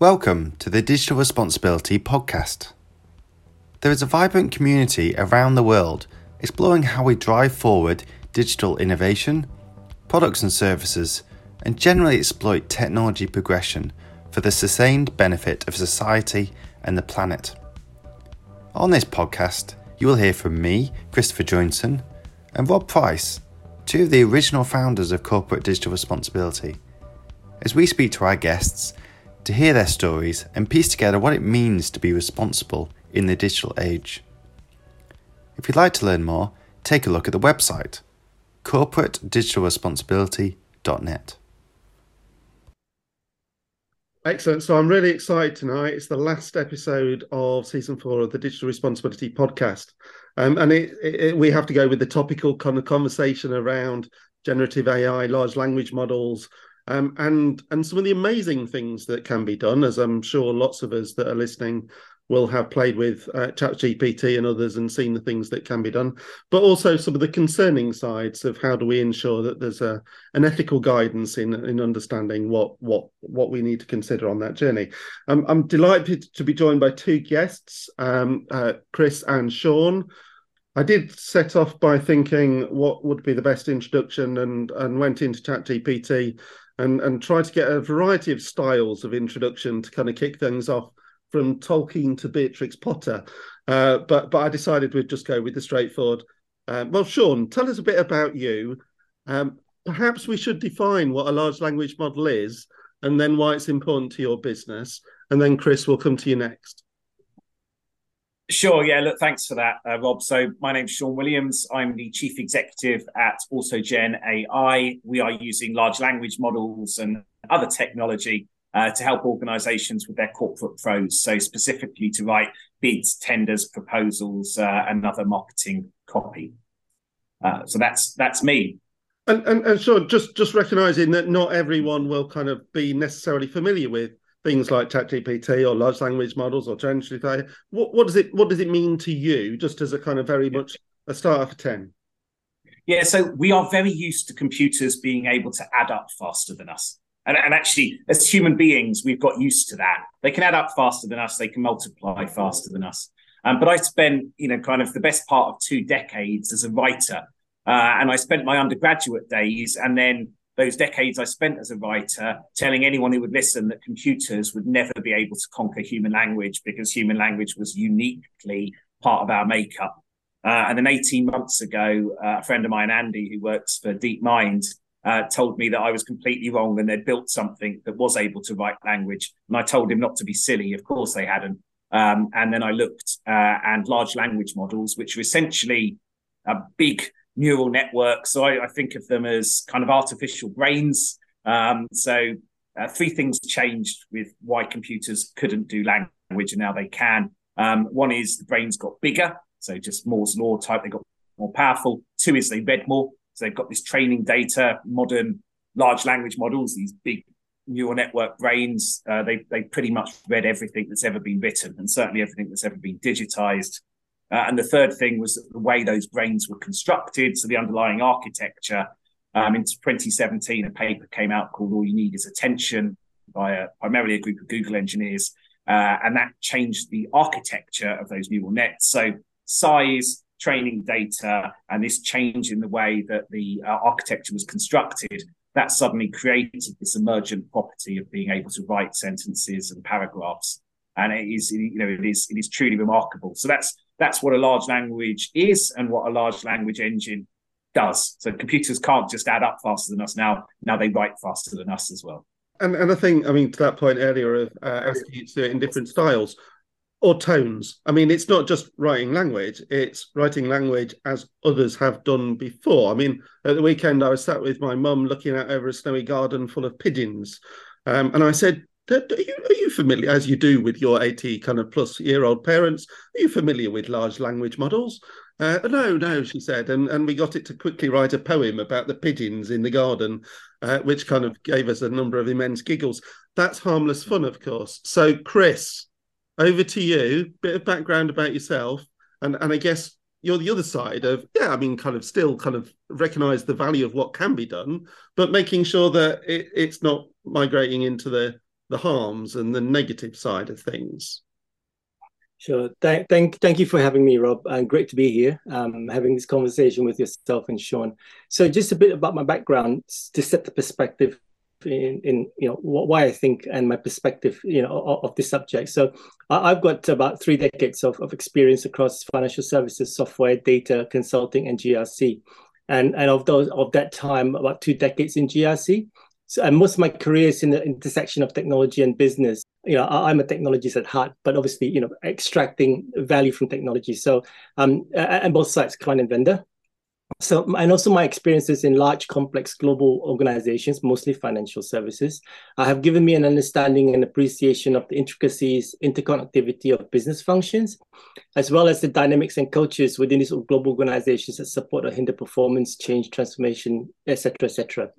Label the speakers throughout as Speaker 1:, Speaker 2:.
Speaker 1: Welcome to the Digital Responsibility Podcast. There is a vibrant community around the world exploring how we drive forward digital innovation, products and services, and generally exploit technology progression for the sustained benefit of society and the planet. On this podcast, you will hear from me, Christopher Joinson, and Rob Price, two of the original founders of Corporate Digital Responsibility, as we speak to our guests to hear their stories and piece together what it means to be responsible in the digital age. If you'd like to learn more, take a look at the website corporatedigitalresponsibility.net.
Speaker 2: Excellent. So I'm really excited tonight. It's the last episode of season four of the Digital Responsibility podcast. Um, and it, it, we have to go with the topical kind of conversation around generative AI, large language models, um, and and some of the amazing things that can be done, as I'm sure lots of us that are listening will have played with uh, ChatGPT and others and seen the things that can be done, but also some of the concerning sides of how do we ensure that there's a an ethical guidance in in understanding what what what we need to consider on that journey. Um, I'm delighted to be joined by two guests, um, uh, Chris and Sean. I did set off by thinking what would be the best introduction and and went into ChatGPT and and tried to get a variety of styles of introduction to kind of kick things off from Tolkien to Beatrix Potter. Uh, but but I decided we'd just go with the straightforward. Um, well, Sean, tell us a bit about you. Um, perhaps we should define what a large language model is, and then why it's important to your business. And then Chris, will come to you next.
Speaker 3: Sure. Yeah. Look, thanks for that, uh, Rob. So my name's Sean Williams. I'm the chief executive at AutoGen AI. We are using large language models and other technology uh, to help organizations with their corporate prose. So specifically to write bids, tenders, proposals, uh, and other marketing copy. Uh, so that's that's me.
Speaker 2: And, and and so just just recognizing that not everyone will kind of be necessarily familiar with things like ChatGPT or large language models or generative AI. What what does it what does it mean to you? Just as a kind of very much a starter for ten.
Speaker 3: Yeah, so we are very used to computers being able to add up faster than us. And, and actually, as human beings, we've got used to that. They can add up faster than us. They can multiply faster than us. Um, but I spent, you know, kind of the best part of two decades as a writer, uh, and I spent my undergraduate days and then those decades I spent as a writer telling anyone who would listen that computers would never be able to conquer human language because human language was uniquely part of our makeup. Uh, and then 18 months ago, uh, a friend of mine, Andy, who works for DeepMind, uh, told me that I was completely wrong and they'd built something that was able to write language. And I told him not to be silly. Of course, they hadn't. Um, and then I looked uh, and large language models, which are essentially a big neural networks. So I, I think of them as kind of artificial brains. Um, so uh, three things changed with why computers couldn't do language and now they can. Um, one is the brains got bigger, so just Moore's law type, they got more powerful. Two is they read more, so they've got this training data, modern large language models, these big neural network brains. Uh, they they pretty much read everything that's ever been written, and certainly everything that's ever been digitized. Uh, and the third thing was the way those brains were constructed, so the underlying architecture. Um, in 2017, a paper came out called "All You Need Is Attention" by a, primarily a group of Google engineers, uh, and that changed the architecture of those neural nets. So size, training data, and this change in the way that the uh, architecture was constructed, that suddenly created this emergent property of being able to write sentences and paragraphs. And it is, you know, it is, it is truly remarkable. So that's that's what a large language is and what a large language engine does. So computers can't just add up faster than us now. Now they write faster than us as well.
Speaker 2: And and I think I mean to that point earlier of uh, asking you to do it in different styles or tones. I mean, it's not just writing language; it's writing language as others have done before. I mean, at the weekend I was sat with my mum looking out over a snowy garden full of pigeons, um, and I said, are you, are you familiar, as you do with your 80 kind of plus year old parents, are you familiar with large language models? Uh, no, no, she said. And, and we got it to quickly write a poem about the pigeons in the garden, uh, which kind of gave us a number of immense giggles. That's harmless fun, of course. So, Chris, over to you. Bit of background about yourself. And, and I guess you're the other side of, yeah, I mean, kind of still kind of recognize the value of what can be done, but making sure that it, it's not migrating into the the harms and the negative side of things.
Speaker 4: Sure. Thank, thank, thank you for having me, Rob. And great to be here, um, having this conversation with yourself and Sean. So, just a bit about my background to set the perspective in, in you know why I think and my perspective, you know, of, of this subject. So, I've got about three decades of, of experience across financial services, software, data, consulting, and GRC. And and of those of that time, about two decades in GRC. So, and most of my career is in the intersection of technology and business. You know, I'm a technologist at heart, but obviously, you know, extracting value from technology. So, um, and both sides, client and vendor. So, and also my experiences in large, complex global organizations, mostly financial services, uh, have given me an understanding and appreciation of the intricacies, interconnectivity of business functions, as well as the dynamics and cultures within these global organizations that support or hinder performance, change, transformation, etc., etc.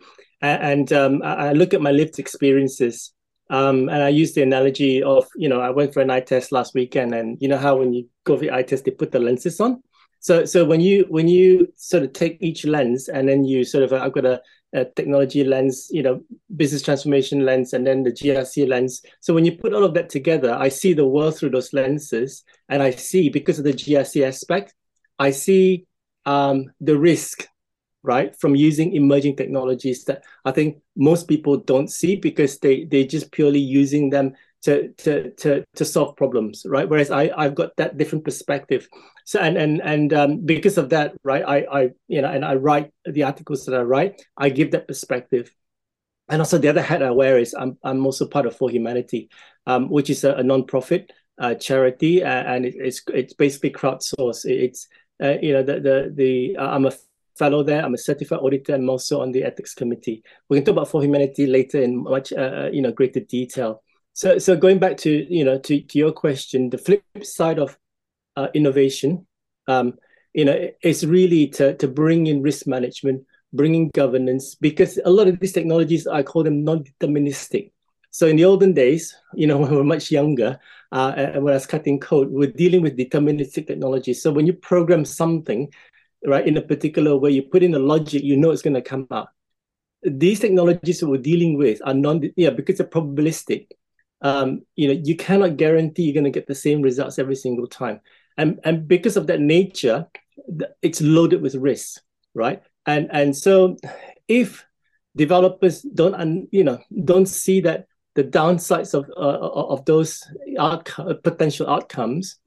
Speaker 4: And um, I look at my lived experiences, um, and I use the analogy of, you know, I went for an eye test last weekend, and you know how when you go for the eye test, they put the lenses on. So, so when you when you sort of take each lens, and then you sort of, I've got a, a technology lens, you know, business transformation lens, and then the GRC lens. So when you put all of that together, I see the world through those lenses, and I see because of the GRC aspect, I see um, the risk right from using emerging technologies that i think most people don't see because they they're just purely using them to to to to solve problems right? Whereas i i've got that different perspective. So and and and um, because of that right i i you know and i write the articles that i write i give that perspective. And also the other hat i wear is i'm i'm also part of ForHumanity um, which is a, a non-profit uh, charity uh, and it, it's it's basically crowdsourced. It's uh, you know the the the uh, i'm a fellow there. I'm a certified auditor and also on the ethics committee. We can talk about ForHumanity later in much uh, uh, you know greater detail. So so going back to you know to, to your question, the flip side of uh, innovation, um, you know, is really to to bring in risk management, bringing governance, because a lot of these technologies I call them non-deterministic. So in the olden days, you know, when we were much younger, uh, and when I was cutting code, we're dealing with deterministic technology. So when you program something, right, in a particular way, you put in a logic, you know it's going to come out. These technologies that we're dealing with are non, yeah, because they're probabilistic. Um, you know, you cannot guarantee you're going to get the same results every single time, and and because of that nature, it's loaded with risks, right? And and so, if developers don't, you know, don't see that the downsides of uh, of those outcome, potential outcomes,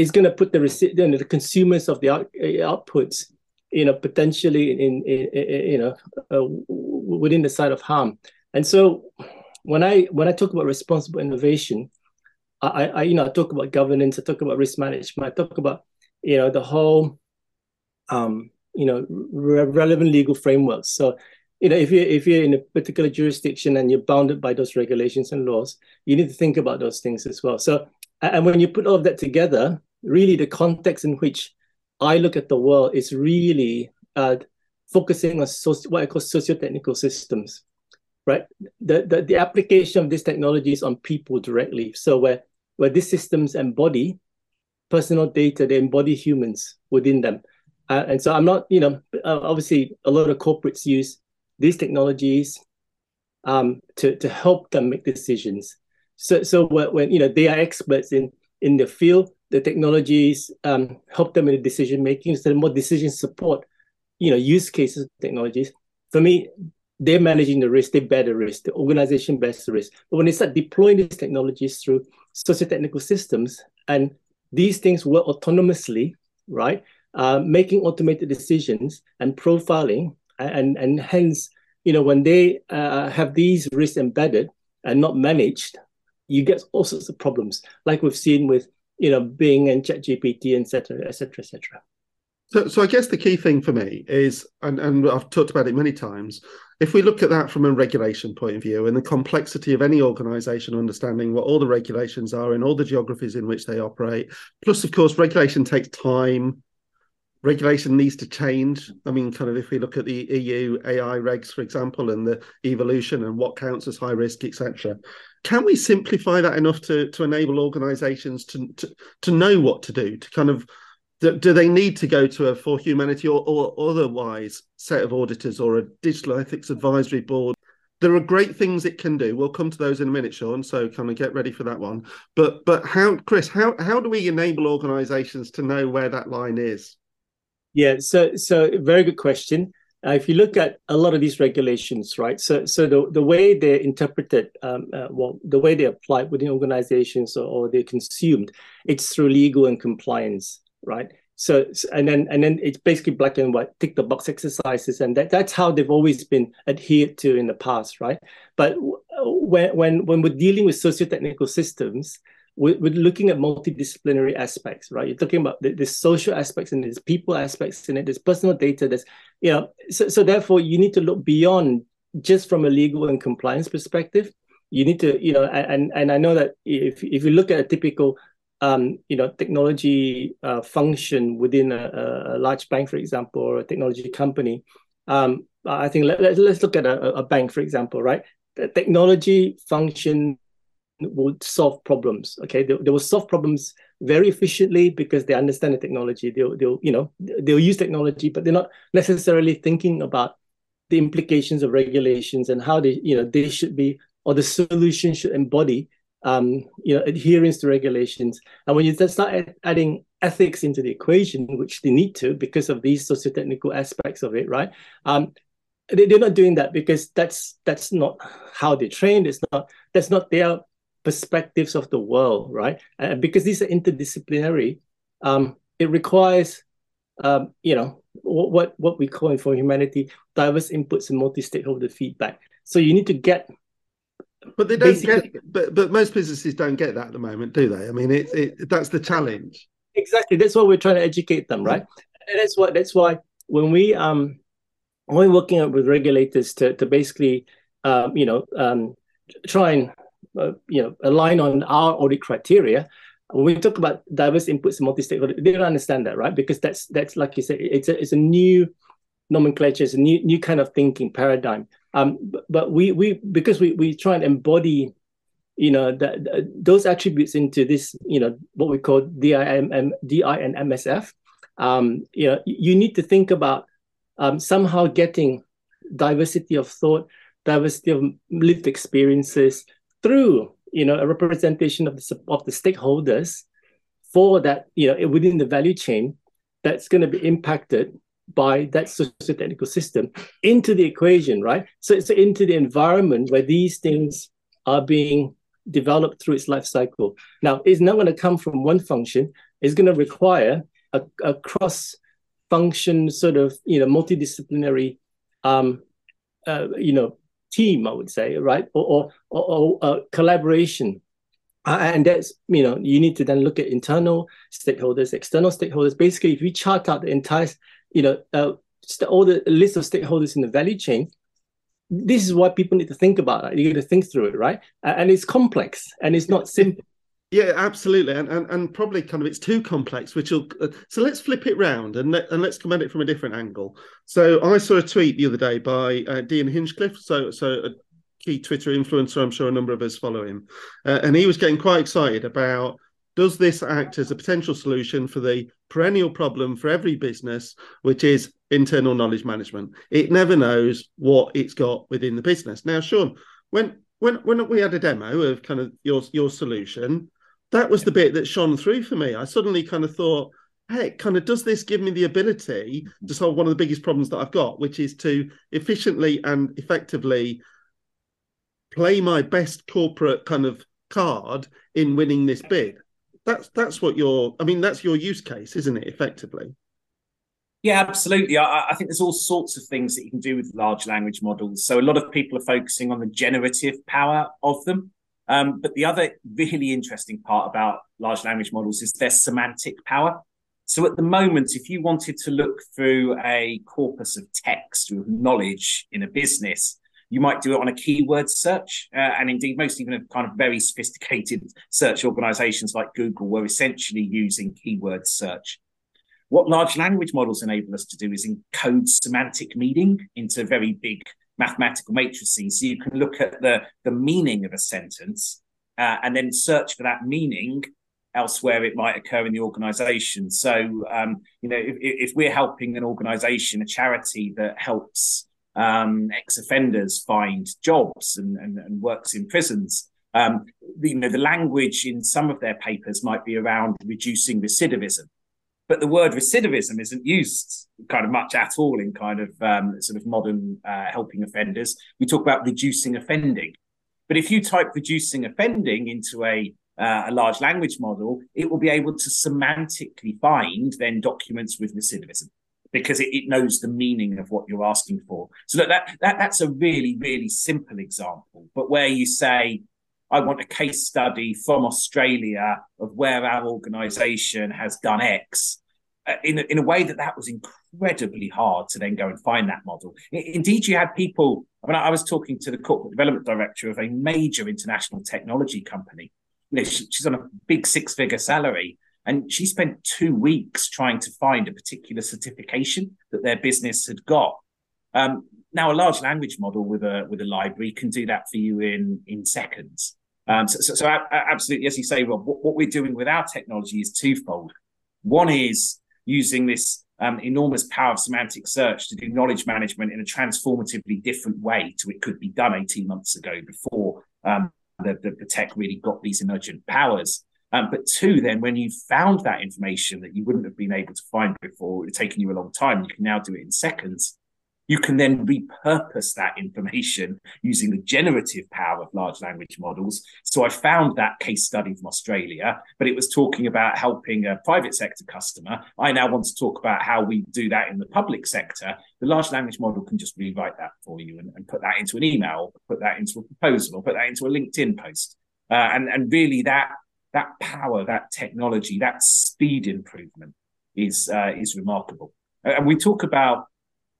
Speaker 4: is going to put the the consumers of the out, outputs you know potentially in, in, in you know uh, within the side of harm. And so when i when i talk about responsible innovation I, I you know i talk about governance i talk about risk management i talk about you know the whole um you know re- relevant legal frameworks. So you know if you if you're in a particular jurisdiction and you're bounded by those regulations and laws you need to think about those things as well. So and when you put all of that together, really the context in which I look at the world is really uh, focusing on soci- what I call socio-technical systems, right? The, the, the application of these technologies on people directly. So where, where these systems embody personal data, they embody humans within them. Uh, and so I'm not, you know, uh, obviously a lot of corporates use these technologies um, to, to help them make decisions. So, so when you know they are experts in in the field, the technologies um, help them in the decision making. So, more decision support, you know, use cases technologies. For me, they're managing the risk. They bear the risk. The organization bears the risk. But when they start deploying these technologies through socio-technical systems, and these things work autonomously, right? Uh, making automated decisions and profiling, and and hence, you know, when they uh, have these risks embedded and not managed, you get all sorts of problems, like we've seen with you know Bing and ChatGPT, etc., etc., etc.
Speaker 2: So, so I guess the key thing for me is, and, and I've talked about it many times, if we look at that from a regulation point of view and the complexity of any organization understanding what all the regulations are in all the geographies in which they operate, plus, of course, regulation takes time. Regulation needs to change. I mean, kind of if we look at the EU AI regs, for example, and the evolution and what counts as high risk, etc can we simplify that enough to to enable organizations to to, to know what to do to kind of do, do they need to go to a ForHumanity or, or otherwise set of auditors or a digital ethics advisory board there are great things it can do. We'll come to those in a minute, Sean. So kind of get ready for that one. But but how, Chris? How how do we enable organisations to know where that line is?
Speaker 4: Yeah. So so very good question. Uh, if you look at a lot of these regulations, right? So, so the, the way they're interpreted, um, uh, well, the way they apply within organizations or, or, they're consumed, it's through legal and compliance, right? So, and then and then it's basically black and white, tick the box exercises, and that, that's how they've always been adhered to in the past, right? But when when when we're dealing with socio-technical systems, we're, we're looking at multidisciplinary aspects, right? You're talking about the, social aspects and there's people aspects in it, there's personal data, there's, you know, so, so therefore you need to look beyond just from a legal and compliance perspective. You need to, you know, and and I know that if if you look at a typical um, you know, technology uh, function within a, a, large bank, for example, or a technology company. Um, I think let, let, us look at a, a bank, for example, right? The technology function will solve problems. Okay, they, they will solve problems very efficiently because they understand the technology. They'll, they'll, you know, they'll use technology, but they're not necessarily thinking about the implications of regulations and how they, you know, they should be or the solution should embody, um, you know, adherence to regulations. And when you start adding ethics into the equation, which they need to because of these socio-technical aspects of it, right? Um, they, they're not doing that because that's that's not how they trained. It's not that's not their perspectives of the world, right? And because these are interdisciplinary, um, it requires, um, you know, what what we call in ForHumanity diverse inputs and multi-stakeholder feedback. So you need to get.
Speaker 2: But they don't get. But but most businesses don't get that at the moment, do they? I mean, it, it that's the challenge.
Speaker 4: Exactly. That's why we're trying to educate them, right? And that's what that's why when we um when we're working with regulators to to basically um, you know um, try and uh, you know align on our audit criteria. When we talk about diverse inputs and multi-stakeholder they don't understand that right? Because that's that's like you said it's a, it's a new nomenclature it's a new new kind of thinking paradigm. Um but, but we we because we we try and embody you know that those attributes into this you know what we call DIM, DI and MSF um you know you need to think about um, somehow getting diversity of thought diversity of lived experiences through you know a representation of the of the stakeholders for that you know within the value chain that's going to be impacted by that socio-technical system into the equation right? So it's into the environment where these things are being developed through its life cycle. Now it's not going to come from one function. It's going to require a, a cross function sort of you know multidisciplinary um uh, you know team, I would say, right? Or or, or, or uh, collaboration. Uh, and that's you know you need to then look at internal stakeholders, external stakeholders. Basically, if we chart out the entire you know uh, all the list of stakeholders in the value chain, this is what people need to think about. Right? You got to think through it, right? and it's complex and it's not simple.
Speaker 2: Yeah, absolutely, and, and and probably kind of it's too complex. Which will uh, so let's flip it round and let, and let's come at it from a different angle. So I saw a tweet the other day by uh, Dion Hinchcliffe, so so a key Twitter influencer. I'm sure a number of us follow him, uh, and he was getting quite excited about does this act as a potential solution for the perennial problem for every business, which is internal knowledge management. It never knows what it's got within the business. Now, Sean, when when when we had a demo of kind of your your solution that was the bit that shone through for me. I suddenly kind of thought, hey, kind of does this give me the ability mm. to solve one of the biggest problems that I've got, which is to efficiently and effectively play my best corporate kind of card in winning this bid. That's that's what your I mean, that's your use case, isn't it, effectively?
Speaker 3: Yeah, absolutely. I, I, think there's all sorts of things that you can do with large language models. So a lot of people are focusing on the generative power of them. Um, but the other really interesting part about large language models is their semantic power. So at the moment, if you wanted to look through a corpus of text of knowledge in a business, you might do it on a keyword search. Uh, and indeed, most even kind of very sophisticated search organizations like Google were essentially using keyword search. What large language models enable us to do is encode semantic meaning into very big mathematical matrices. So you can look at the, the meaning of a sentence uh, and then search for that meaning elsewhere it might occur in the organization. So, um, you know, if, if, we're helping an organization, a charity that helps um, ex-offenders find jobs and, and, and works in prisons. Um, you know, the language in some of their papers might be around reducing recidivism, but the word recidivism isn't used kind of much at all in kind of um, sort of modern uh, helping offenders. We talk about reducing offending, but if you type reducing offending into a uh, a large language model, it will be able to semantically find then documents with recidivism because it, it, knows the meaning of what you're asking for. So that, that, that that's a really, really simple example. But where you say, I want a case study from Australia of where our organization has done X, in, a, in a way that that was incredibly hard to then go and find that model. Indeed, you had people, I mean, I was talking to the corporate development director of a major international technology company. You know, she, she's on a big six figure salary and she spent two weeks trying to find a particular certification that their business had got. Um, now, a large language model with a with a library can do that for you in in seconds. Um, so, so, so, absolutely, as you say, Rob, what, what, we're doing with our technology is twofold. One is using this um, enormous power of semantic search to do knowledge management in a transformatively different way to it could be done 18 months ago before um, the, the, the, tech really got these emergent powers. Um, but two, then when you've found that information that you wouldn't have been able to find before, it's taken you a long time, you can now do it in seconds. You can then repurpose that information using the generative power of large language models. So I found that case study from Australia, but it was talking about helping a private sector customer. I now want to talk about how we do that in the public sector. The large language model can just rewrite that for you and, and put that into an email, put that into a proposal, or put that into a LinkedIn post. Uh, and, and really that that power, that technology, that speed improvement is uh, is remarkable. And we talk about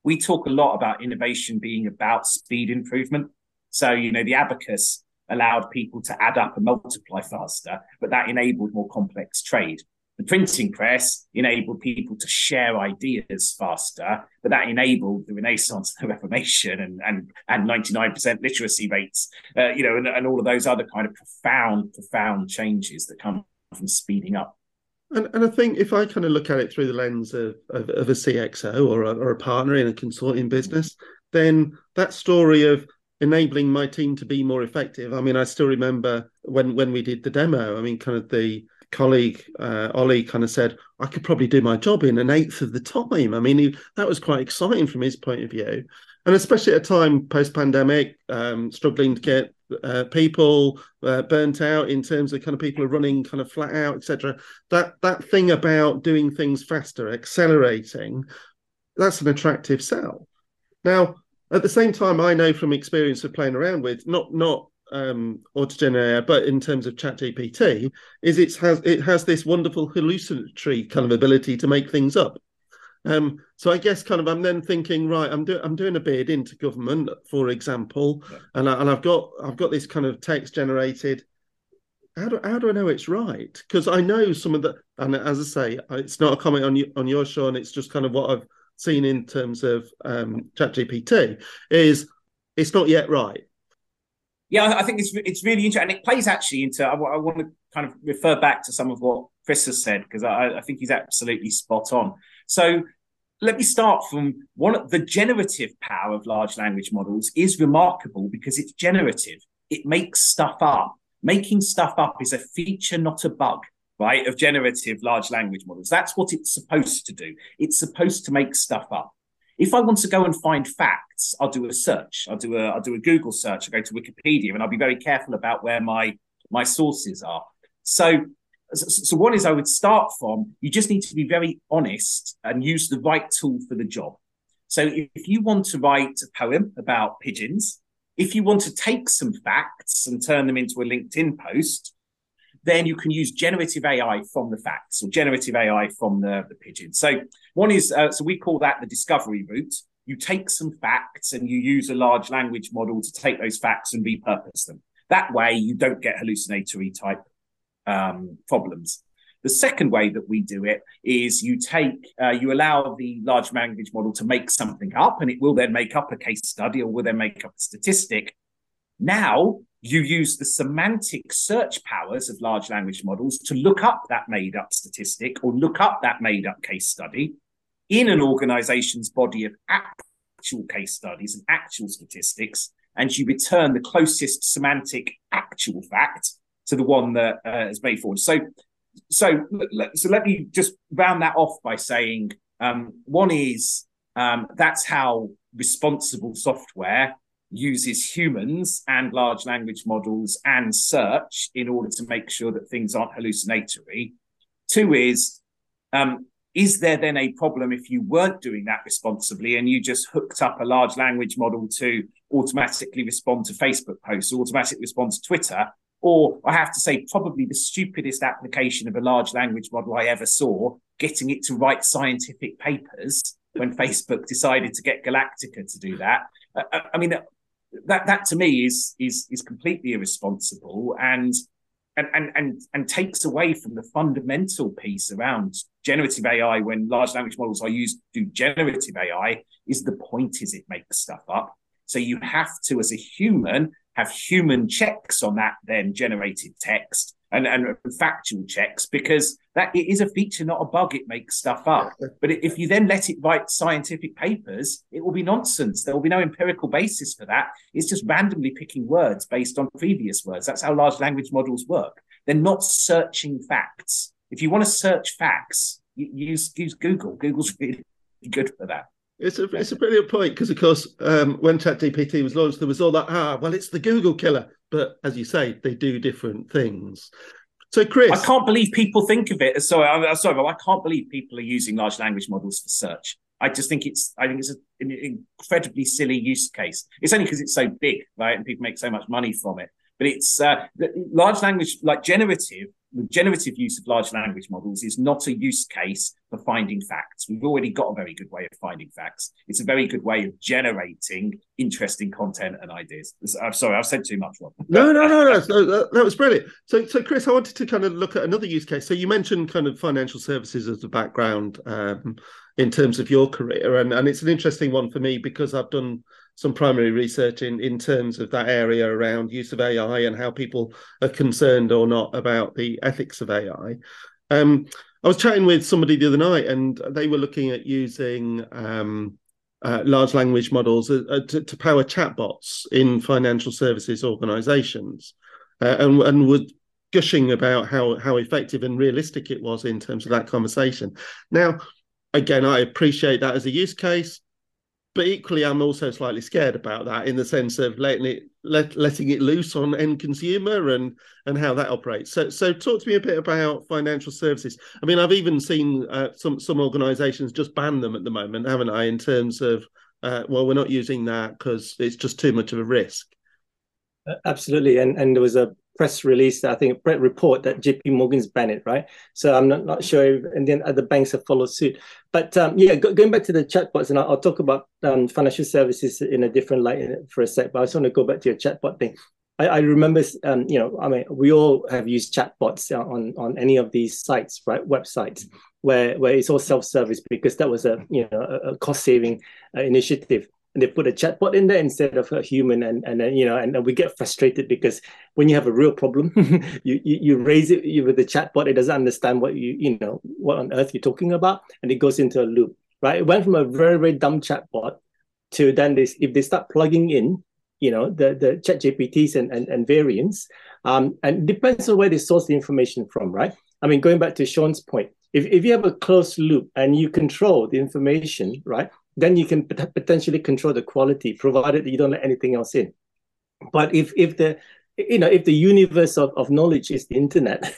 Speaker 3: we talk a lot about innovation being about speed improvement. So you know the abacus allowed people to add up and multiply faster, but that enabled more complex trade. The printing press enabled people to share ideas faster, but that enabled the Renaissance, the Reformation, and and and ninety nine percent literacy rates, uh, you know, and, and all of those other kind of profound, profound changes that come from speeding up.
Speaker 2: And, and I think if I kind of look at it through the lens of, of, of a CXO or a, or a partner in a consulting business, then that story of enabling my team to be more effective. I mean, I still remember when when we did the demo. I mean, kind of the colleague uh, Ollie kind of said, I could probably do my job in an eighth of the time. I mean, he, that was quite exciting from his point of view. And especially at a time post pandemic, um, struggling to get uh, people uh, burnt out in terms of kind of people are running kind of flat out, etc. That that thing about doing things faster, accelerating, that's an attractive sell. Now, at the same time, I know from experience of playing around with not not um, AutoGen but in terms of ChatGPT, is it has it has this wonderful hallucinatory kind of ability to make things up. Um, so I guess kind of I'm then thinking, right, I'm doing I'm doing a bid into government, for example, yeah. and I, and I've got I've got this kind of text generated. How do how do I know it's right? Because I know some of the and as I say, it's not a comment on you on your show, and it's just kind of what I've seen in terms of um, ChatGPT is it's not yet right
Speaker 3: yeah, I think it's it's really interesting, and it plays actually into. I, I want to kind of refer back to some of what Chris has said because I, I think he's absolutely spot on. So let me start from one of the generative power of large language models is remarkable because it's generative. It makes stuff up. Making stuff up is a feature, not a bug, right? Of generative large language models. That's what it's supposed to do. It's supposed to make stuff up. If I want to go and find facts, I'll do a search. I'll do a I'll do a Google search. I'll go to Wikipedia, and I'll be very careful about where my my sources are. So, so one is I would start from. You just need to be very honest and use the right tool for the job. So, if you want to write a poem about pigeons, if you want to take some facts and turn them into a LinkedIn post, then you can use generative AI from the facts or generative AI from the, the pigeon. So one is, uh, so we call that the discovery route. You take some facts and you use a large language model to take those facts and repurpose them. That way you don't get hallucinatory type um, problems. The second way that we do it is you take, uh, you allow the large language model to make something up and it will then make up a case study or will then make up a statistic. Now you use the semantic search powers of large language models to look up that made up statistic or look up that made up case study in an organization's body of actual case studies and actual statistics, and you return the closest semantic actual fact to the one that uh, is made forward. So, so, so let me just round that off by saying um, one is um, that's how responsible software uses humans and large language models and search in order to make sure that things aren't hallucinatory. Two is, um, is there then a problem if you weren't doing that responsibly and you just hooked up a large language model to automatically respond to Facebook posts, automatically respond to Twitter? Or I have to say, probably the stupidest application of a large language model I ever saw, getting it to write scientific papers when Facebook decided to get Galactica to do that. I, I mean, uh, that that to me is is is completely irresponsible and and and and and takes away from the fundamental piece around generative AI when large language models are used to do generative AI is the point is it makes stuff up. So you have to, as a human, have human checks on that then generated text and, and factual checks because that it is a feature, not a bug. It makes stuff up. But if you then let it write scientific papers, it will be nonsense. There will be no empirical basis for that. It's just randomly picking words based on previous words. That's how large language models work. They're not searching facts. If you want to search facts, use use Google. Google's really good for that.
Speaker 2: It's a it's a brilliant point because of course um, when ChatGPT was launched, there was all that ah well it's the Google killer, but as you say, they do different things. So Chris,
Speaker 3: I can't believe people think of it. Sorry, I'm sorry, but I can't believe people are using large language models for search. I just think it's I think it's an incredibly silly use case. It's only because it's so big, right, and people make so much money from it. But it's uh, large language, like generative, the generative use of large language models is not a use case for finding facts. We've already got a very good way of finding facts. It's a very good way of generating interesting content and ideas. I'm sorry, I've said too much, Rob.
Speaker 2: No, no, no, no. no that, was brilliant. So, so Chris, I wanted to kind of look at another use case. So you mentioned kind of financial services as a background um, in terms of your career, and and it's an interesting one for me because I've done some primary research in, in terms of that area around use of AI and how people are concerned or not about the ethics of AI. Um, I was chatting with somebody the other night, and they were looking at using um, uh, large language models uh, uh to, to, power chatbots in financial services organisations, uh, and and were gushing about how how effective and realistic it was in terms of that conversation. Now, again, I appreciate that as a use case but equally, I'm also slightly scared about that in the sense of letting it let, letting it loose on end consumer and and how that operates. So, so talk to me a bit about financial services. I mean, I've even seen uh, some some organisations just ban them at the moment, haven't I? In terms of uh, well, we're not using that because it's just too much of a risk.
Speaker 4: Absolutely, and and there was a press release, I think, report that JP Morgan's banned it, right? So I'm not, not sure if, and then other banks have followed suit. But um, yeah, go, going back to the chatbots, and I'll, I'll talk about um, financial services in a different light for a sec, but I just want to go back to your chatbot thing. I, I remember, um, you know, I mean, we all have used chatbots on, on any of these sites, right? Websites where, where it's all self-service because that was a, you know, a, a cost-saving uh, initiative and they put a chatbot in there instead of a human and and you know and, and we get frustrated because when you have a real problem you, you, you raise it with the chatbot it doesn't understand what you you know what on earth you're talking about and it goes into a loop right? It went from a very very dumb chatbot to then this if they start plugging in you know the the chat gpts and, and, and variants um and depends on where they source the information from right? I mean going back to sean's point if, if you have a closed loop and you control the information right then you can potentially control the quality, provided that you don't let anything else in. But if if the you know if the universe of, of knowledge is the internet,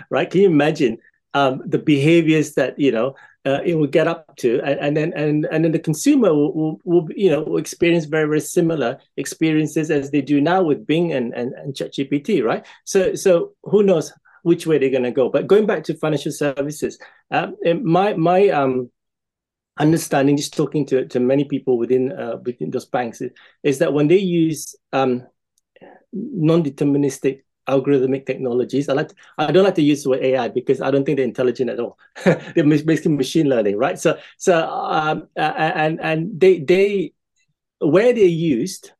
Speaker 4: right? Can you imagine um, the behaviors that you know uh, it will get up to, and, and then and and then the consumer will, will, will you know will experience very very similar experiences as they do now with Bing and and, and ChatGPT, right? So so who knows which way they're going to go? But going back to financial services, um, my my um understanding, just talking to, to many people within uh, within those banks, is, is that when they use um, non-deterministic algorithmic technologies, I like to, I don't like to use the word AI because I don't think they're intelligent at all. they're basically machine learning, right? So so um, and and they they where they're used,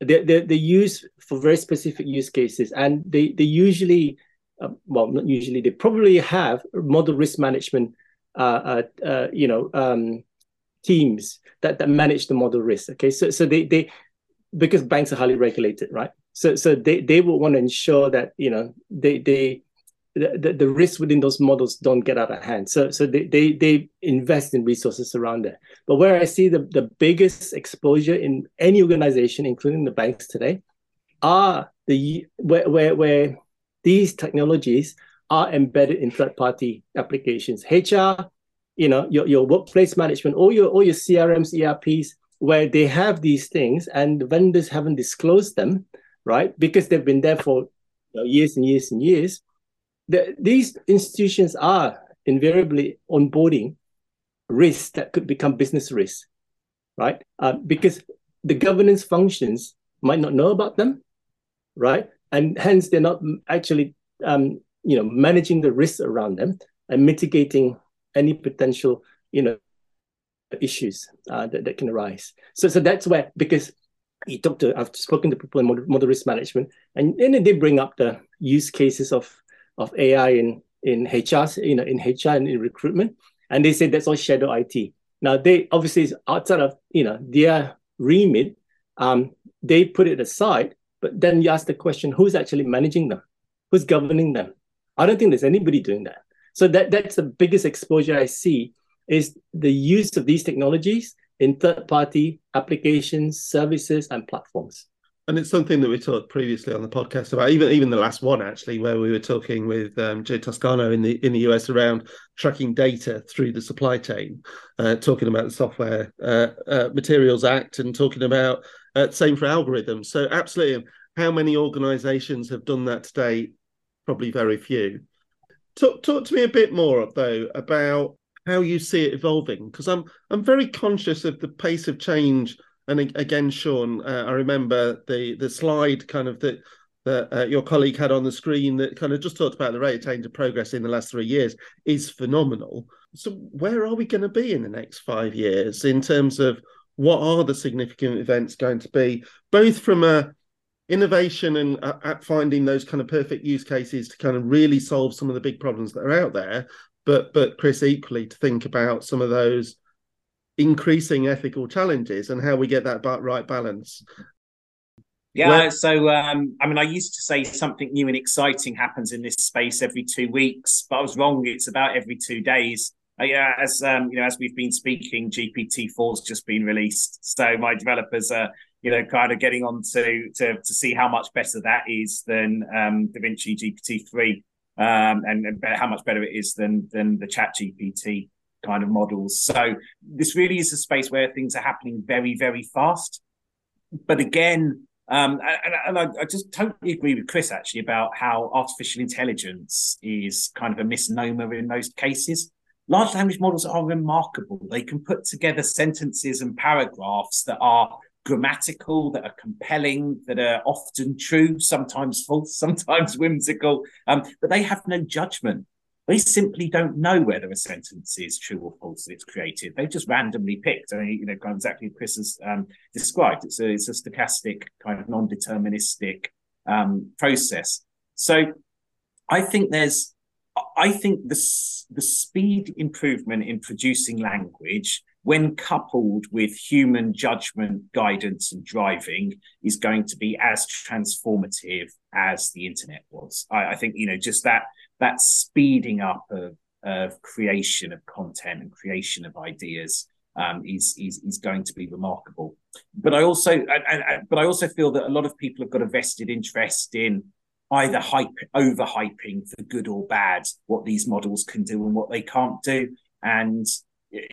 Speaker 4: they're, they're, they're used for very specific use cases, and they they usually. Uh, well, not usually. They probably have model risk management uh, uh, uh, you know, um, teams that, that manage the model risk. Okay, so so they they because banks are highly regulated, right? So so they they will want to ensure that you know they they the, the, risks within those models don't get out of hand. So so they, they they invest in resources around there. But where I see the, the biggest exposure in any organization, including the banks today, are the where where, where these technologies are embedded in third-party applications. HR, you know, your, your workplace management, all your all your CRMs, ERPs, where they have these things and the vendors haven't disclosed them, right? Because they've been there for you know, years and years and years. The, these institutions are invariably onboarding risks that could become business risks, right? Uh, because the governance functions might not know about them, right? And hence they're not actually, um, you know, managing the risks around them and mitigating any potential, you know, issues uh, that, that can arise. So, so that's where because you talk to I've spoken to people in model, risk management, and then they bring up the use cases of of AI in in HR, you know, in HR and in recruitment, and they say that's all shadow IT. Now they obviously is outside of you know their remit. Um, they put it aside, but then you ask the question: Who's actually managing them? Who's governing them? I don't think there's anybody doing that. So that that's the biggest exposure I see is the use of these technologies in third-party applications, services, and platforms.
Speaker 2: And it's something that we talked previously on the podcast about, even even the last one actually, where we were talking with um, Joe Toscano in the in the US around tracking data through the supply chain, uh, talking about the Software uh, uh, Materials Act, and talking about uh, same for algorithms. So absolutely, how many organisations have done that today? Probably very few. Talk talk to me a bit more though about how you see it evolving because I'm I'm very conscious of the pace of change. And again, Sean, uh, I remember the the slide kind of that that uh, your colleague had on the screen that kind of just talked about the rate of change of progress in the last three years is phenomenal. So where are we going to be in the next five years in terms of what are the significant events going to be, both from a innovation and uh, at finding those kind of perfect use cases to kind of really solve some of the big problems that are out there, but but Chris equally to think about some of those increasing ethical challenges and how we get that right balance.
Speaker 3: Yeah, Where... so um, I mean, I used to say something new and exciting happens in this space every two weeks, but I was wrong. It's about every two days. Uh, yeah, as um, you know, as we've been speaking, GPT four has just been released, so my developers are you know kind of getting on to to, to see how much better that is than um, DaVinci GPT three um, and, and how much better it is than than the Chat GPT kind of models. So this really is a space where things are happening very very fast. But again, um, and, and I, I, just totally agree with Chris actually about how artificial intelligence is kind of a misnomer in most cases. Large language models are remarkable. They can put together sentences and paragraphs that are grammatical, that are compelling, that are often true, sometimes false, sometimes whimsical, um, but they have no judgment. They simply don't know whether a sentence is true or false that it's created. They've just randomly picked. I mean, you know, exactly Chris has um, described. It's a, it's a stochastic kind of non-deterministic um, process. So I think there's, I think the, the speed improvement in producing language when coupled with human judgment, guidance, and driving, is going to be as transformative as the internet was. I, I think you know just that that speeding up of of creation of content and creation of ideas um, is, is is going to be remarkable. But I also, but I also feel that a lot of people have got a vested interest in either hype, overhyping for good or bad what these models can do and what they can't do, and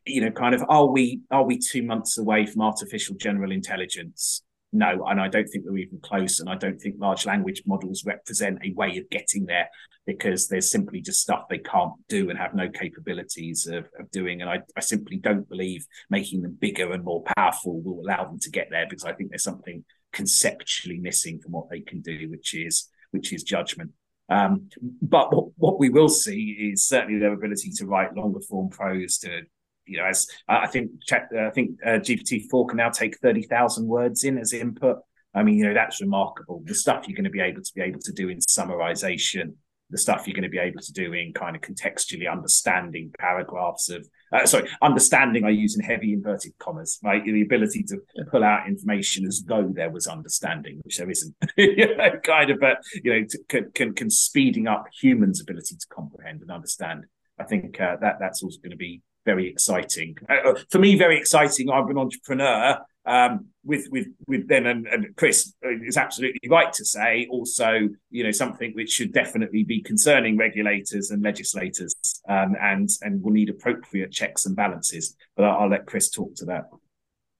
Speaker 3: you know, kind of, are we are we two months away from artificial general intelligence? No, and I don't think we're even close. And I don't think large language models represent a way of getting there because there's simply just stuff they can't do and have no capabilities of, of doing. And I, I simply don't believe making them bigger and more powerful will allow them to get there because I think there's something conceptually missing from what they can do, which is which is judgment. Um, but what, what we will see is certainly their ability to write longer form prose, to you know, as I think I think uh, GPT four can now take thirty thousand words in as input. I mean, you know, that's remarkable. The stuff you're going to be able to be able to do in summarization, the stuff you're going to be able to do in kind of contextually understanding paragraphs of Uh, sorry, understanding I use in heavy inverted commas, right? The ability to pull out information as though there was understanding, which there isn't. you know, kind of, but you know, to, can, can, can speeding up humans' ability to comprehend and understand. I think uh, that that's also going to be very exciting. Uh, uh, for me, very exciting. I'm an entrepreneur. Um, with with with then and, and, Chris is absolutely right to say also you know something which should definitely be concerning regulators and legislators um, and and will need appropriate checks and balances. But I'll, I'll let Chris talk to that.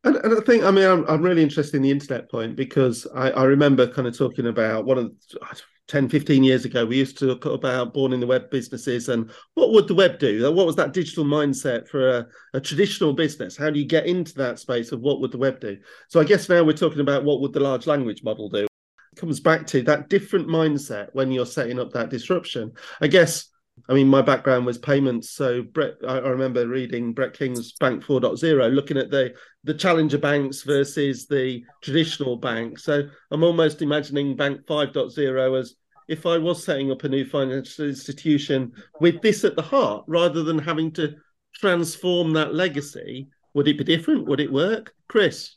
Speaker 2: And, and, I think, I mean, I'm, I'm really interested in the internet point because I, I remember kind of talking about one of 10, 15 years ago, we used to talk about born in the web businesses and what would the web do? What was that digital mindset for a, a, traditional business? How do you get into that space of what would the web do? So I guess now we're talking about what would the large language model do? It comes back to that different mindset when you're setting up that disruption. I guess I mean, my background was payments. So Brett, I, remember reading Brett King's Bank 4.0, looking at the the challenger banks versus the traditional banks. So I'm almost imagining Bank 5.0 as if I was setting up a new financial institution with this at the heart, rather than having to transform that legacy. Would it be different? Would it work, Chris?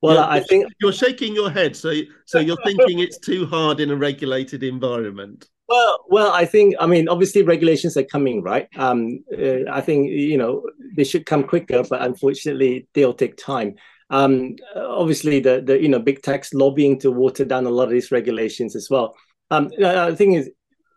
Speaker 4: Well, you're, I think
Speaker 2: you're shaking your head, so so you're thinking it's too hard in a regulated environment.
Speaker 4: Well, well, I think I mean obviously regulations are coming, right? Um, uh, I think you know they should come quicker, but unfortunately they'll take time. Um, obviously, the the you know big techs lobbying to water down a lot of these regulations as well. Um, the thing is,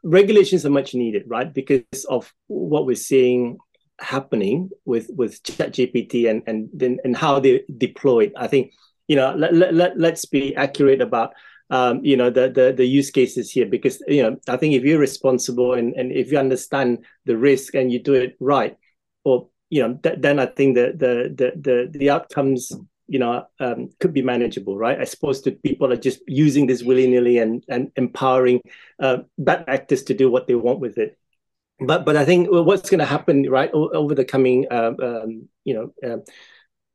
Speaker 4: regulations are much needed, right? Because of what we're seeing happening with with ChatGPT and and and how they deployed. I think you know let, let, let's be accurate about um, you know the, the the use cases here because you know I think if you're responsible and, and if you understand the risk and you do it right, or you know th- then I think the the the the, the outcomes you know um, could be manageable, right? As opposed to people are just using this willy nilly and and empowering uh, bad actors to do what they want with it. But but I think what's going to happen right over the coming uh, um, you know uh,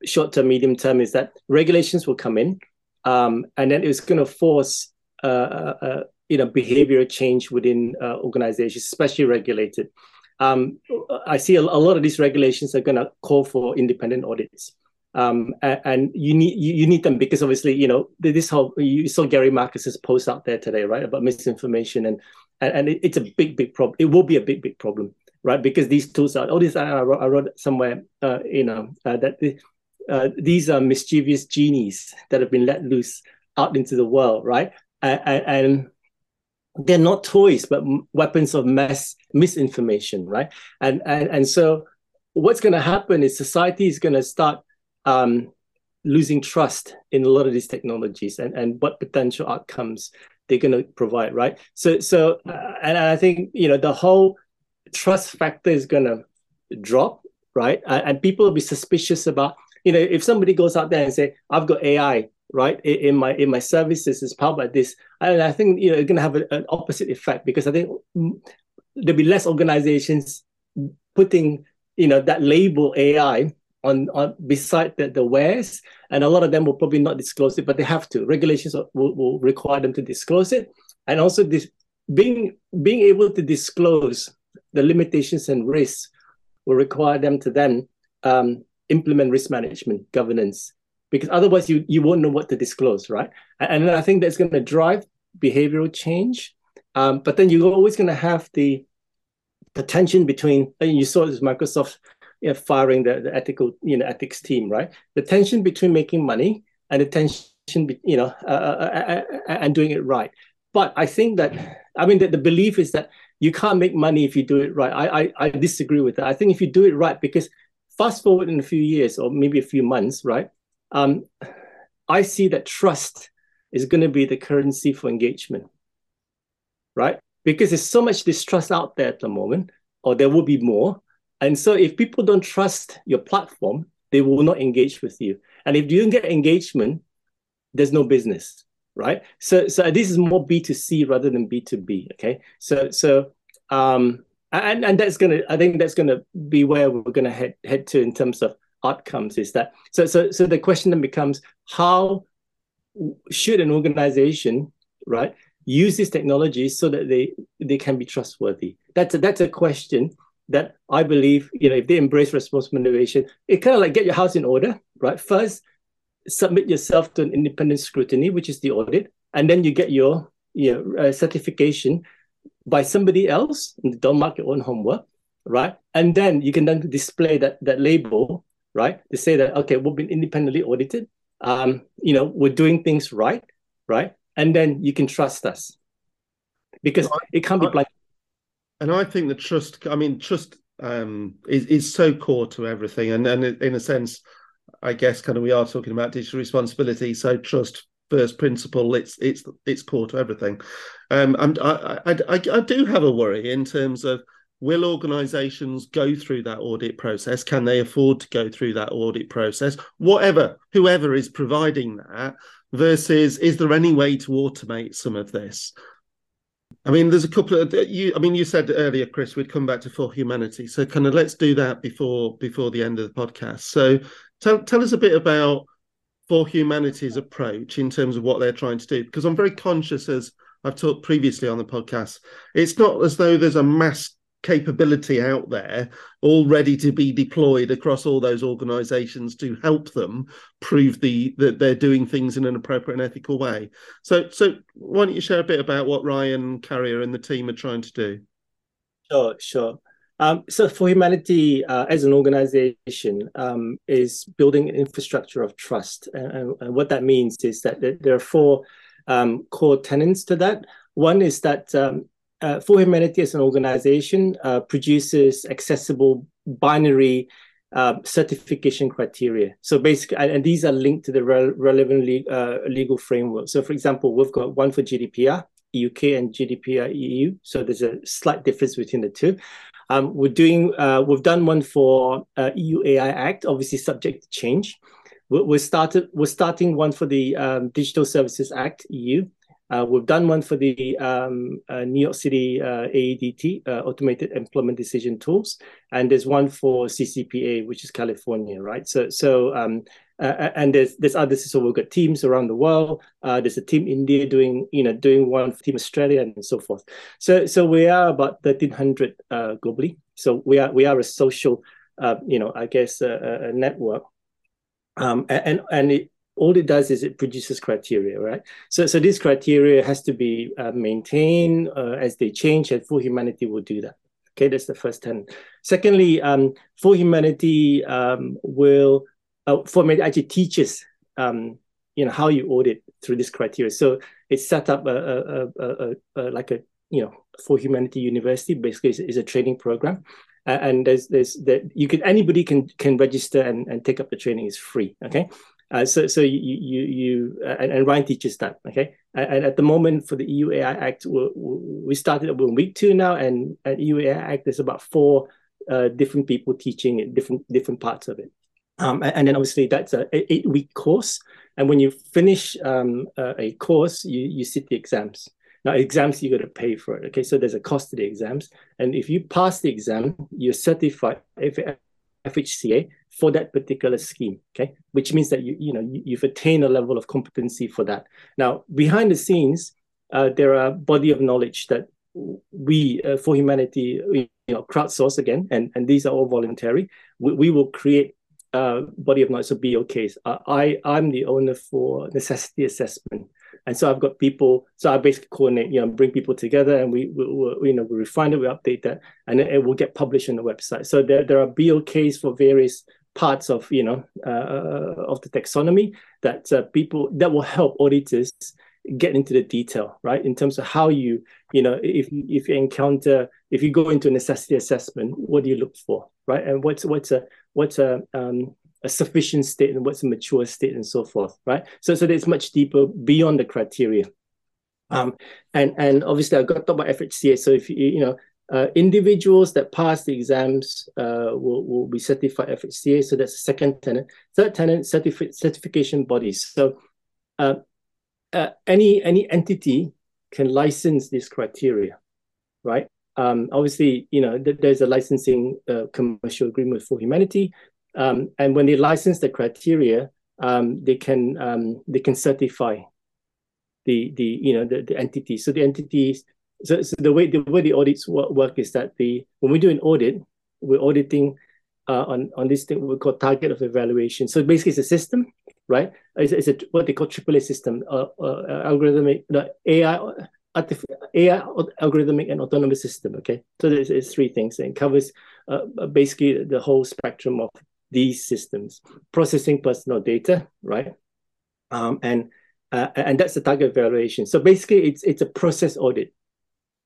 Speaker 4: short term, medium term is that regulations will come in um, and then it's going to force uh, uh, uh, you know behavioral change within uh, organizations, especially regulated. Um, I see a, a, lot of these regulations are going to call for independent audits, um, and, and, you need you, you, need them because obviously you know this whole you saw Gary Marcus's post out there today, right, about misinformation and and, and it, it's a big big problem. It will be a big big problem, right? Because these tools are all these I wrote, I wrote somewhere, uh, you know, uh, that uh, these are mischievous genies that have been let loose out into the world, right? And, and they're not toys, but weapons of mass misinformation, right? And and and so what's going to happen is society is going to start um, losing trust in a lot of these technologies and, and what potential outcomes they're going to provide, right? So so uh, and I think you know the whole trust factor is going to drop, right? And, and people will be suspicious about you know, if somebody goes out there and say, I've got AI, right, in my in my services is powered by this, I, I think you know, it's going to have a, an opposite effect because I think there'll be less organizations putting, you know, that label AI on on beside the, the wares, and a lot of them will probably not disclose it, but they have to. Regulations will, will require them to disclose it, and also this being being able to disclose the limitations and risks will require them to then um, implement risk management governance because otherwise you you won't know what to disclose right? And, and i think that's going to drive behavioral change. Um, but then you're always going to have the the tension between you saw this microsoft you know, firing the, the ethical you know ethics team right? The tension between making money and the tension you know uh, uh, uh, uh, and doing it right. But i think that i mean that the belief is that you can't make money if you do it right. I, I i disagree with that. I think if you do it right because fast forward in a few years or maybe a few months, right? Um, I see that trust is going to be the currency for engagement, right? Because there's so much distrust out there at the moment, or there will be more. And so if people don't trust your platform, they will not engage with you. And if you don't get engagement, there's no business, right? So so this is more B2C rather than B2B. Okay. So so um and and that's gonna I think that's gonna be where we're gonna head head to in terms of outcomes. Is that so? So so the question then becomes how should an organization right use these technologies so that they they can be trustworthy? That's a, that's a question that I believe, you know, if they embrace responsible innovation, it kind of like get your house in order, right? First, submit yourself to an independent scrutiny, which is the audit, and then you get your your uh, certification by somebody else. Don't mark your own homework, right? And then you can then display that that label, right, to say that okay, we've been independently audited. Um, you know, we're doing things right, right, and then you can trust us because it can't be blind.
Speaker 2: And I think the trust. I mean, trust um, is is so core to everything, and and in a sense, I guess kind of we are talking about digital responsibility. So trust first principle. It's it's it's core to everything. Um, and I, I I I do have a worry in terms of will organizations go through that audit process can they afford to go through that audit process whatever whoever is providing that versus is there any way to automate some of this I mean, there's a couple of you. I mean, you said earlier, Chris, we'd come back to ForHumanity. So, kind of, let's do that before before the end of the podcast. So, tell tell us a bit about ForHumanity's approach in terms of what they're trying to do, because I'm very conscious, as I've talked previously on the podcast, it's not as though there's a mass capability out there all ready to be deployed across all those organizations to help them prove the that they're doing things in an appropriate and ethical way. So so why don't you share a bit about what ryan carrier and the team are trying to do?
Speaker 4: Sure sure um, so ForHumanity uh, as an organization um, is building an infrastructure of trust and, and, what that means is that there are four um, core tenets to that one is that um, uh, ForHumanity as an organization uh, produces accessible binary uh, certification criteria. So basically, and these are linked to the re- relevant le- uh, legal framework. So, for example, we've got one for GDPR, UK, and GDPR EU. So there's a slight difference between the two. Um, we're doing, uh, we've done one for uh, EU AI Act, obviously subject to change. We're, we're started, we're starting one for the um, Digital Services Act EU. Uh, we've done one for the um, uh, New York City uh, AEDT, uh, Automated Employment Decision Tools, and there's one for CCPA, which is California, right? So, so um, uh, uh, and there's there's others. So we've got teams around the world. there's a team India doing, you know, doing one Team Australia and so forth. So, so we are about 1,300 globally. So we are we are a social, you know, I guess a, network. Um, and and it, all it does is it produces criteria, right? So, so this criteria has to be uh, maintained uh, as they change, and ForHumanity will do that. Okay, that's the first tenet. Secondly, um, Humanity um, will, uh, ForHumanity actually teaches, um, you know, how you audit through this criteria. So it's set up a, a, a, a like a, you know, ForHumanity University. Basically, is, a training program. Uh, and there's there's that you can anybody can can register and, and take up the training is free okay uh, so so you you, you uh, and, and, Ryan teaches that. Okay, and, at the moment for the EU AI Act, we we started in week two now, and at EU AI Act there's about four uh, different people teaching different different parts of it. Um, and, then obviously that's a eight week course, and when you finish um, a course, you you sit the exams. Now exams you got to pay for it. Okay, so there's a cost to the exams, and if you pass the exam, you're certified. FHCA for that particular scheme, okay? Which means that you, you know, you, have attained a level of competency for that. Now, behind the scenes, uh, there are body of knowledge that we, uh, ForHumanity, you know, crowdsource again, and, and these are all voluntary. We, we will create uh, body of knowledge, so BOKs. Uh, I, I'm the owner for necessity assessment. And so I've got people. So I basically coordinate, you know, bring people together, and we, we, we you know, we refine it, we update that, and it will get published on the website. So there, there are BOKs for various parts of, you know, uh, of the taxonomy that uh, people that will help auditors get into the detail, right? In terms of how you, you know, if if you encounter, if you go into a necessity assessment, what do you look for, right? And what's what's a what's a um, a sufficient state and what's a mature state and so forth, right? So, so it's much deeper beyond the criteria. Um, and and obviously i've got to talk about FHCA. So if you you know uh, individuals that pass the exams uh, will, will be certified FHCA. So that's the second tenant. Third tenant, certifi- certification bodies. So uh, uh, any any entity can license this criteria, right? Um, obviously, you know th- there's a licensing uh, commercial agreement ForHumanity. Um, and when they license the criteria, um, they can um, they can certify the the you know the, the entity. So the entities. So, so the way the way the audits work, is that the when we do an audit, we're auditing uh, on on this thing we call target of evaluation. So basically, it's a system, right? It's, it's a what they call AAA system, uh, uh, algorithmic the AI. AI algorithmic and autonomous system. Okay, so there's, three things. It covers uh, basically the whole spectrum of these systems, processing personal data, right? Um, and uh, and that's the target evaluation. So basically, it's it's a process audit.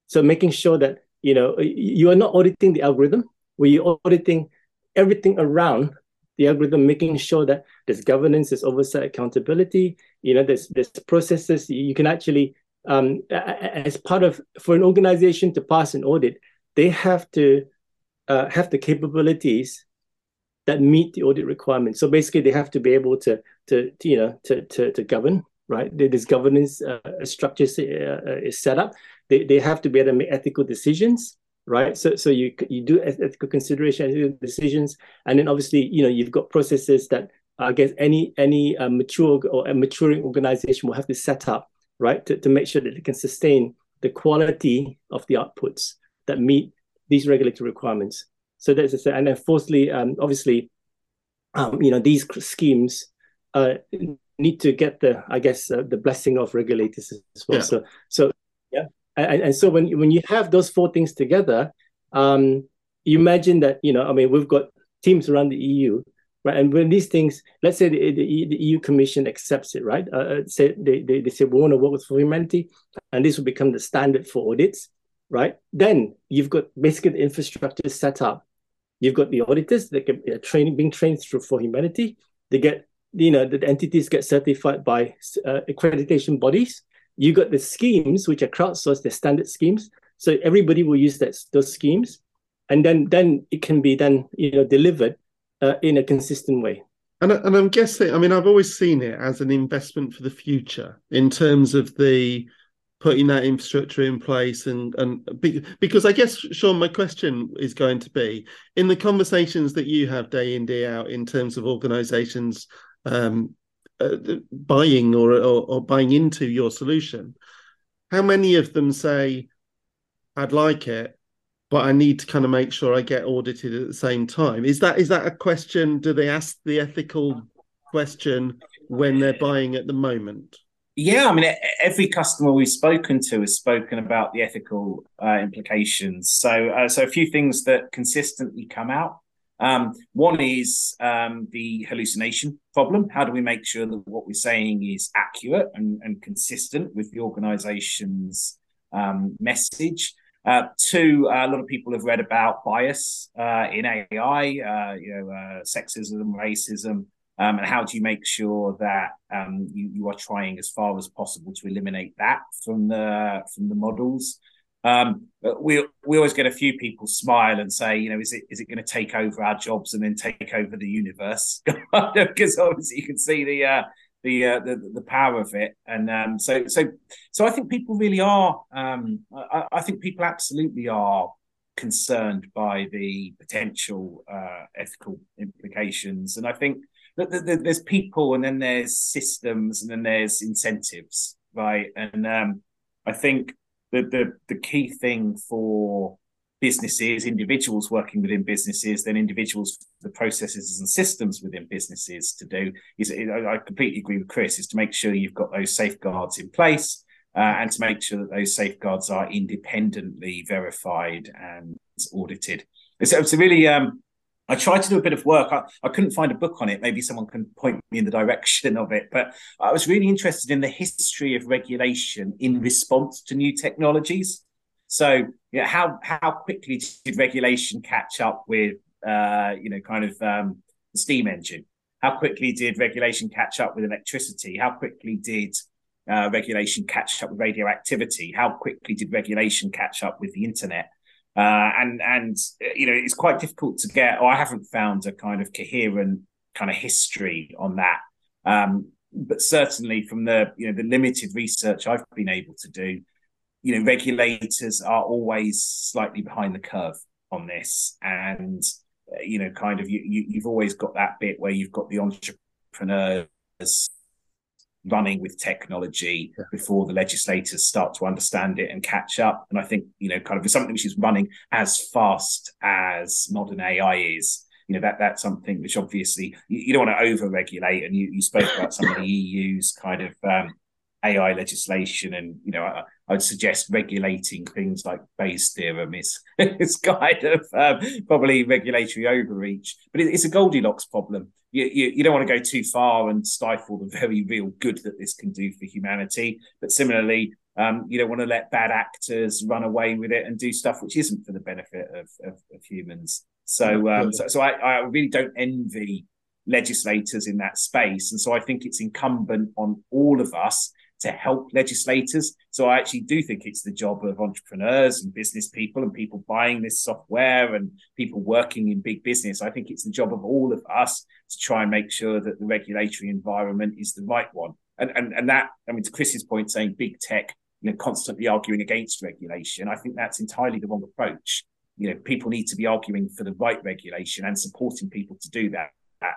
Speaker 4: So making sure that you know you are not auditing the algorithm, where you're auditing everything around the algorithm, making sure that there's governance, there's oversight, accountability. You know, there's there's processes you can actually, um, as part of for an organization to pass an audit, they have to uh, have the capabilities that meet the audit requirements. So basically, they have to be able to to, to you know to to, to govern. Right, this governance uh, structure uh, is set up. They, they have to be able to make ethical decisions right? So so you you do ethical consideration, ethical decisions, and then obviously you know you've got processes that I guess any any uh, mature or a maturing organization will have to set up, right, to, to make sure that they can sustain the quality of the outputs that meet these regulatory requirements. So that's a, and then fourthly, um, obviously, um, you know these schemes uh, need to get the I guess uh, the blessing of regulators as well. Yeah. So so and, and so when when you have those four things together, um, you imagine that you know I mean we've got teams around the EU, right? And when these things, let's say the, the, EU Commission accepts it, right? Uh, uh, say they, they they say we want to work with ForHumanity, and this will become the standard for audits, right? Then you've got basically the infrastructure set up. You've got the auditors that can, get training being trained through ForHumanity. They get you know the entities get certified by uh, accreditation bodies you got the schemes which are crowdsourced, the standard schemes. So everybody will use that those schemes, and then then it can be then you know delivered uh, in a consistent way.
Speaker 2: And, and I'm guessing, I mean, I've always seen it as an investment for the future in terms of the putting that infrastructure in place and and because I guess Sean, my question is going to be in the conversations that you have day in day out in terms of organisations um, uh, buying or, or, or buying into your solution, how many of them say, "I'd like it, but I need to kind of make sure I get audited at the same time"? Is that is that a question? Do they ask the ethical question when they're buying at the moment?
Speaker 3: Yeah, I mean, every customer we've spoken to has spoken about the ethical uh, implications. So, uh, so a few things that consistently come out. Um, one is um, the hallucination problem. How do we make sure that what we're saying is accurate and, and consistent with the organization's um, message? Uh, two, uh, a lot of people have read about bias uh, in AI, uh, you know, uh, sexism, racism, um, and how do you make sure that um, you, you are trying as far as possible to eliminate that from the from the models? Um, we we always get a few people smile and say, you know, is it is it going to take over our jobs and then take over the universe? because obviously you can see the uh, the, uh, the the power of it, and um, so so so I think people really are. Um, I, I, think people absolutely are concerned by the potential uh, ethical implications, and I think that, that there's people, and then there's systems, and then there's incentives, right? And um, I think the, the, the key thing for businesses, individuals working within businesses, then individuals, the processes and systems within businesses to do is I completely agree with Chris is to make sure you've got those safeguards in place uh, and to make sure that those safeguards are independently verified and audited. It's, it's a really um, I tried to do a bit of work. I, I couldn't find a book on it. Maybe someone can point me in the direction of it. But I was really interested in the history of regulation in response to new technologies. So, you know, how how quickly did regulation catch up with, uh, you know, kind of um, the steam engine? How quickly did regulation catch up with electricity? How quickly did uh, regulation catch up with radioactivity? How quickly did regulation catch up with the internet? Uh, and and you know it's quite difficult to get. Or I haven't found a kind of coherent kind of history on that. Um, but certainly from the you know the limited research I've been able to do, you know regulators are always slightly behind the curve on this, and you know kind of you, you you've always got that bit where you've got the entrepreneurs running with technology yeah. before the legislators start to understand it and catch up. And I think, you know, kind of something which is running as fast as modern AI is, you know, that that's something which obviously you, you don't want to over regulate. And you, you spoke about some of the EU's kind of um, AI legislation, and you know, I, would suggest regulating things like Bayes' theorem is is kind of um, probably regulatory overreach. But it, it's a Goldilocks problem. You, you, you don't want to go too far and stifle the very real good that this can do for humanity. But similarly, um, you don't want to let bad actors run away with it and do stuff which isn't for the benefit of, of, of humans. So, um, so, so I, I really don't envy legislators in that space. And so I think it's incumbent on all of us to help legislators. So I actually do think it's the job of entrepreneurs and business people and people buying this software and people working in big business. I think it's the job of all of us to try and make sure that the regulatory environment is the right one. And and and that, I mean, to Chris's point, saying big tech, you know, constantly arguing against regulation, I think that's entirely the wrong approach. You know, people need to be arguing for the right regulation and supporting people to do that.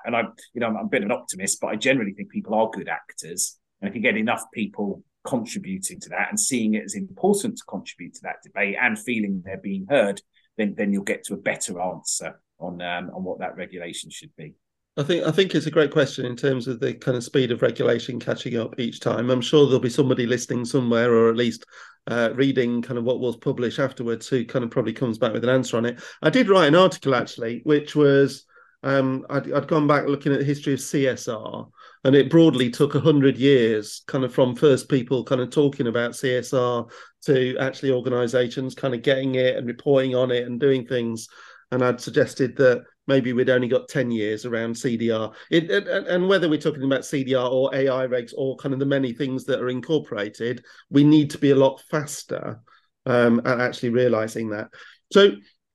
Speaker 3: And I'm, you know, I'm a bit of an optimist, but I generally think people are good actors and if you get enough people contributing to that and seeing it as important to contribute to that debate and feeling they're being heard, then then you'll get to a better answer on um, on what that regulation should be.
Speaker 2: I think I think it's a great question in terms of the kind of speed of regulation catching up each time. I'm sure there'll be somebody listening somewhere, or at least uh, reading kind of what was published afterwards, who kind of probably comes back with an answer on it. I did write an article actually, which was um, I'd, I'd gone back looking at the history of CSR, and it broadly took 100 years kind of from first people kind of talking about csr to actually organizations kind of getting it and reporting on it and doing things. And i'd suggested that maybe we'd only got 10 years around cdr it, it, and whether we're talking about cdr or ai regs or kind of the many things that are incorporated we need to be a lot faster um, at actually realizing that. So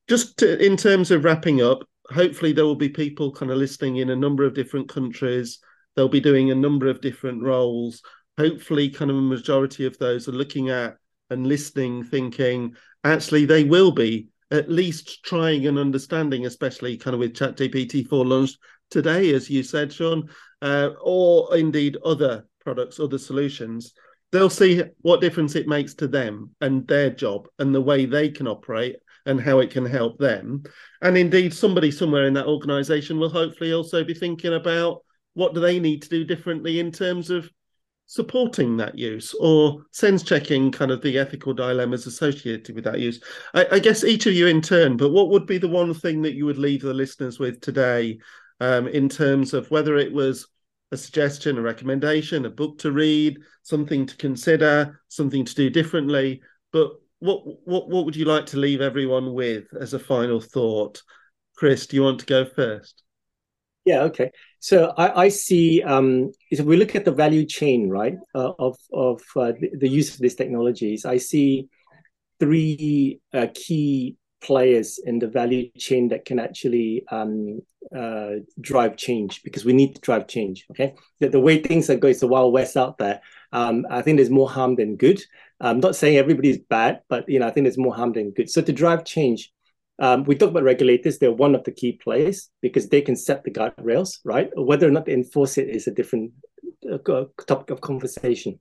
Speaker 2: just to, in terms of wrapping up hopefully there will be people kind of listening in a number of different countries they'll be doing a number of different roles. Hopefully, kind of a majority of those are looking at and listening, thinking, actually, they will be at least trying and understanding, especially kind of with ChatGPT 4 launched today, as you said, Sean, uh, or indeed other products, other solutions. They'll see what difference it makes to them and their job and the way they can operate and how it can help them. And indeed, somebody somewhere in that organization will hopefully also be thinking about what do they need to do differently in terms of supporting that use or sense checking kind of the ethical dilemmas associated with that use? I, I, guess each of you in turn but what would be the one thing that you would leave the listeners with today um, in terms of whether it was a suggestion a recommendation a book to read something to consider something to do differently? But what what what would you like to leave everyone with as a final thought? Chris do you want to go first
Speaker 4: yeah, okay. So I, I see um, if we look at the value chain, right, uh, of of uh, the, use of these technologies, I see three uh, key players in the value chain that can actually um, uh, drive change because we need to drive change. Okay, the, the way things are going, it's the wild west out there. Um, I think there's more harm than good. I'm not saying everybody's bad, but you know I think there's more harm than good. So to drive change, um, we talk about regulators; they're one of the key players because they can set the guardrails, right? Whether or not they enforce it is a different uh, topic of conversation.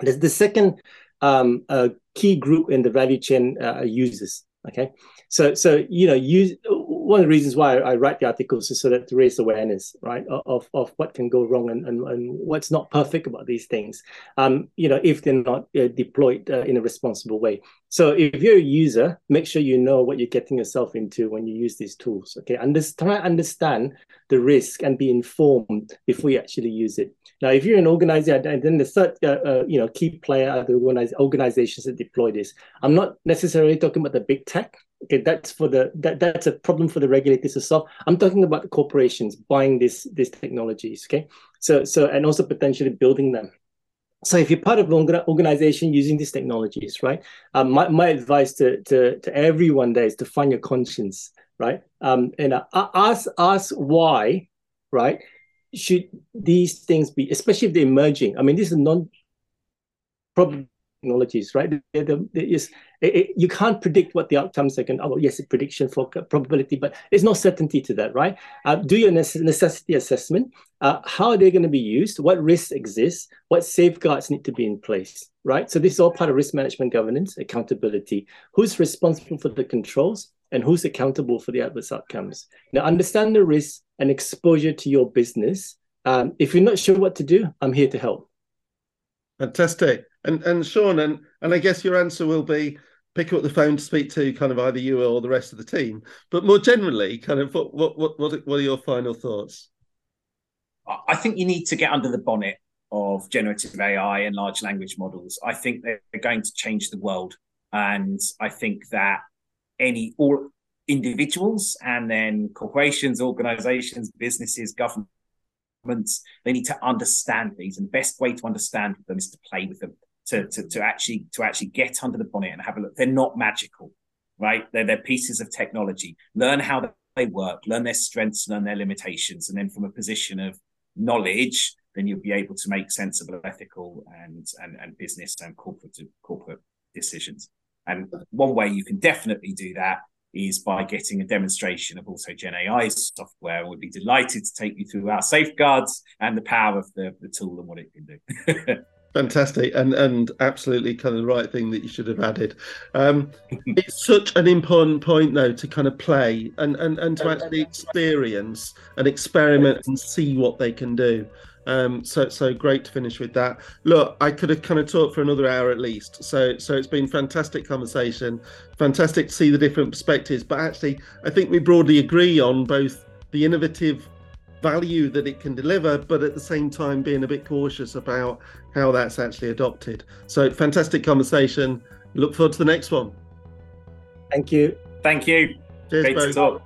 Speaker 4: There's the second um, uh, key group in the value chain uh, users. Okay, so so you know, use one of the reasons why I, write the articles is so that to raise awareness, right, of, of what can go wrong and, and, and what's not perfect about these things, um, you know, if they're not uh, deployed uh, in a responsible way. So if you're a user, make sure you know what you're getting yourself into when you use these tools. Okay, understand, try understand the risk and be informed before you actually use it. Now, if you're an organizer, and then the third, uh, uh, you know, key player are the organizations that deploy this. I'm not necessarily talking about the big tech okay that's for the that, that's a problem for the regulators to solve. I'm talking about the corporations buying these these technologies okay? So so and also potentially building them. So if you're part of an organization using these technologies right um, my, my advice to, to to everyone there is to find your conscience right? Um and uh, ask ask why right should these things be especially if they're emerging. I mean these are non problem technologies, right? There, there is it, it, you can't predict what the outcomes are going. to, Oh, yes, a prediction for probability, but there's no certainty to that, right? Uh, do your necessity assessment. Uh, how are they going to be used? What risks exist? What safeguards need to be in place, right? So this is all part of risk management governance, accountability. Who's responsible for the controls? and who's accountable for the adverse outcomes. Now, understand the risk and exposure to your business. Um, if you're not sure what to do, I'm here to help.
Speaker 2: Fantastic. And and Sean, and and I guess your answer will be pick up the phone to speak to kind of either you or the rest of the team. But more generally, kind of what what what what, are your final thoughts?
Speaker 3: I think you need to get under the bonnet of generative AI and large language models. I think they're going to change the world. And I think that any all individuals and then corporations, organizations, businesses, governments, they need to understand these. And the best way to understand them is to play with them, to, to, to actually to actually get under the bonnet and have a look. They're not magical, right? They're, they're pieces of technology. Learn how they work, learn their strengths, learn their limitations. And then from a position of knowledge, then you'll be able to make sensible, ethical and and, and business and corporate corporate decisions. And one way you can definitely do that is by getting a demonstration of AutoGen AI software. We'd be delighted to take you through our safeguards and the power of the, the tool and what it can do.
Speaker 2: Fantastic, and and absolutely kind of the right thing that you should have added. Um, it's such an important point, though, to kind of play and and and to actually experience and experiment and see what they can do. Um, so so great to finish with that. Look, I could have kind of talked for another hour at least. So so it's been fantastic conversation, fantastic to see the different perspectives. But actually, I think we broadly agree on both the innovative value that it can deliver, but at the same time being a bit cautious about how that's actually adopted. So fantastic conversation. Look forward to the next one.
Speaker 4: Thank you.
Speaker 3: Thank you.
Speaker 2: Cheers, Great